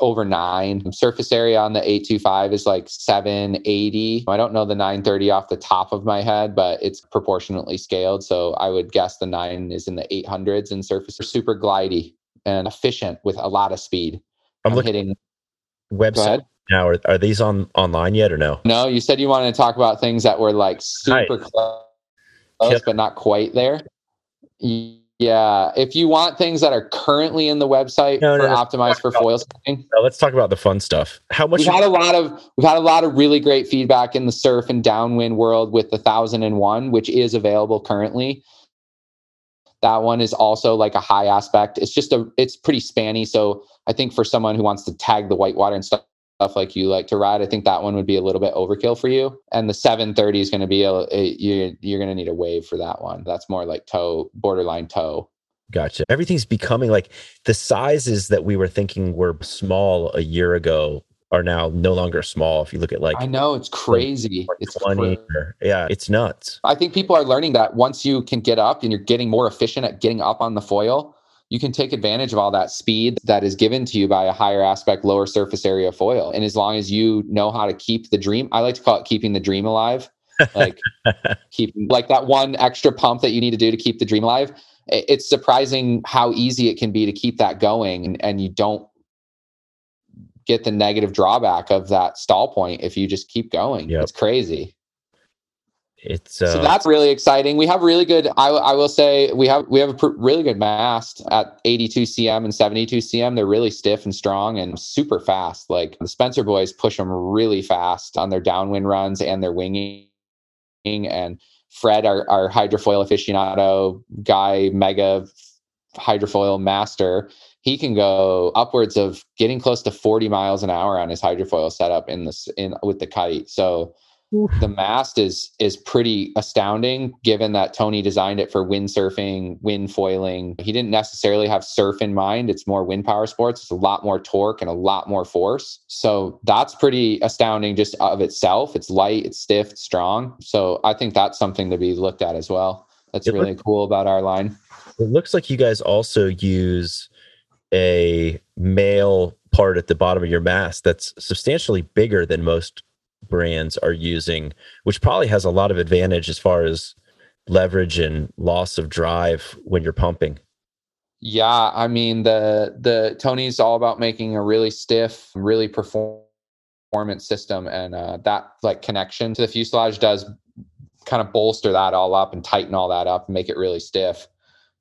over nine. Surface area on the 825 is like 780. I don't know the 930 off the top of my head, but it's proportionately scaled. So I would guess the nine is in the 800s in surface. Super glidey and efficient with a lot of speed. I'm, I'm looking hitting website now. Are, are these on online yet or no? No, you said you wanted to talk about things that were like super close, close but not quite there. Yeah, if you want things that are currently in the website No, for no, no. optimized for foil setting, Now, let's talk about the fun stuff. How much? we've had a lot of we've had a lot of really great feedback in the surf and downwind world with the thousand and one, which is available currently. That one is also like a high aspect. It's just a it's pretty spanny. So I think for someone who wants to tag the whitewater and stuff like you like to ride, I think that one would be a little bit overkill for you. And the 730 is going to be a, a you you're going to need a wave for that one. That's more like toe borderline toe. Gotcha. Everything's becoming like the sizes that we were thinking were small a year ago are now no longer small. If you look at like I know it's crazy. It's 20, cra- or- yeah, it's nuts. I think people are learning that once you can get up and you're getting more efficient at getting up on the foil, you can take advantage of all that speed that is given to you by a higher aspect, lower surface area foil. And as long as you know how to keep the dream, I like to call it keeping the dream alive. Like keeping like that one extra pump that you need to do to keep the dream alive. It's surprising how easy it can be to keep that going and, and you don't get the negative drawback of that stall point if you just keep going. Yep. It's crazy. It's uh, so that's really exciting. We have really good. I, I will say we have we have a pr- really good mast at 82 cm and 72 cm. They're really stiff and strong and super fast. Like the Spencer boys push them really fast on their downwind runs and their winging. And Fred, our our hydrofoil aficionado guy, mega hydrofoil master, he can go upwards of getting close to 40 miles an hour on his hydrofoil setup in this in with the kite. So the mast is is pretty astounding given that Tony designed it for windsurfing, wind foiling. He didn't necessarily have surf in mind. It's more wind power sports. It's a lot more torque and a lot more force. So that's pretty astounding just of itself. It's light, it's stiff, it's strong. So I think that's something to be looked at as well. That's It really cool about our line. It looks like you guys also use a male part at the bottom of your mast that's substantially bigger than most brands are using, which probably has a lot of advantage as far as leverage and loss of drive when you're pumping. Yeah, I mean the the Tony's all about making a really stiff, really performance system, and uh, that like connection to the fuselage does kind of bolster that all up and tighten all that up and make it really stiff.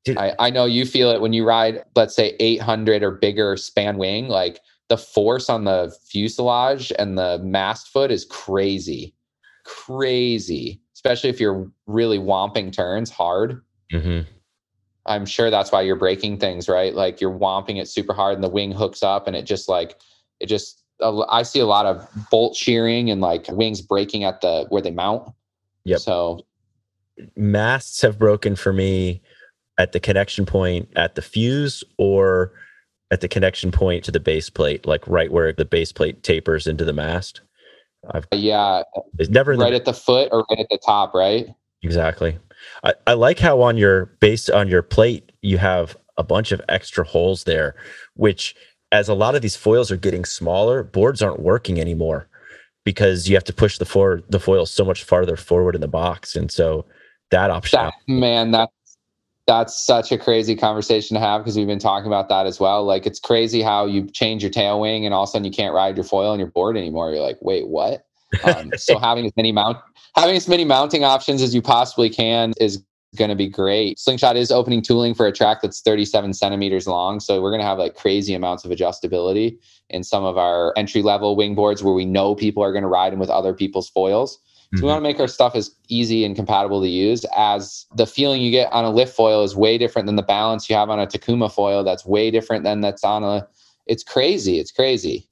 Dude. I, I know you feel it when you ride, let's say 800 or bigger span wing, like the force on the fuselage and the mast foot is crazy, crazy, especially if you're really womping turns hard. Mm-hmm. I'm sure that's why you're breaking things, right? Like you're womping it super hard and the wing hooks up and it just like, it just, I see a lot of bolt shearing and like wings breaking at the, where they mount. Yep. So Masts have broken for me at the connection point at the fuse or at the connection point to the base plate, like right where the base plate tapers into the mast. I've yeah, it's never in the right at the foot or right at the top, right? Exactly. I, I like how on your base on your plate you have a bunch of extra holes there, which as a lot of these foils are getting smaller, boards aren't working anymore because you have to push the for the foil so much farther forward in the box. And so that option That, man, that's that's such a crazy conversation to have because we've been talking about that as well. Like it's crazy how you change your tail wing and all of a sudden you can't ride your foil on your board anymore. You're like, wait, what? Um, so having as many mount having as many mounting options as you possibly can is going to be great. Slingshot is opening tooling for a track that's 37 centimeters long, so we're going to have like crazy amounts of adjustability in some of our entry level wing boards where we know people are going to ride them with other people's foils. So we want to make our stuff as easy and compatible to use as the feeling you get on a lift foil is way different than the balance you have on a Takuma foil. That's way different than that's on a, it's crazy. It's crazy.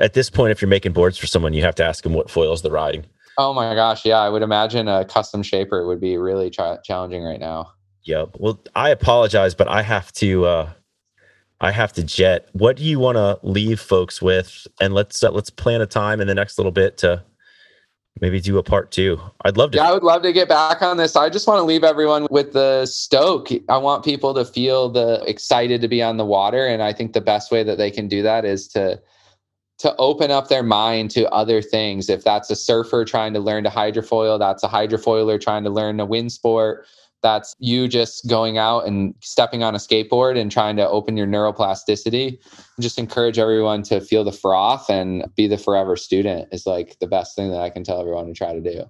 At this point, if you're making boards for someone, you have to ask them what foils they're riding. Oh my gosh. Yeah. I would imagine a custom shaper would be really ch- challenging right now. Yep. Well, I apologize, but I have to. uh I have to jet. What do you want to leave folks with? And let's uh, let's plan a time in the next little bit to maybe do a part two. I'd love to. Yeah, I would love to get back on this. I just want to leave everyone with the stoke. I want people to feel the excited to be on the water. And I think the best way that they can do that is to to open up their mind to other things. If that's a surfer trying to learn to hydrofoil, that's a hydrofoiler trying to learn a wind sport. That's you just going out and stepping on a skateboard and trying to open your neuroplasticity. Just encourage everyone to feel the froth and be the forever student is like the best thing that I can tell everyone to try to do.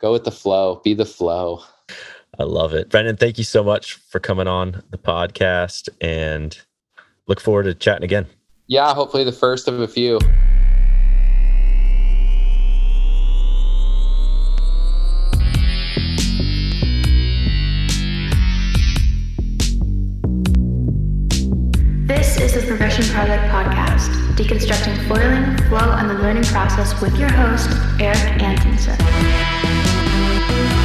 Go with the flow, be the flow. I love it. Brandon, thank you so much for coming on the podcast and look forward to chatting again. Yeah, hopefully the first of a few. Learning process with your host, Erik Antonson.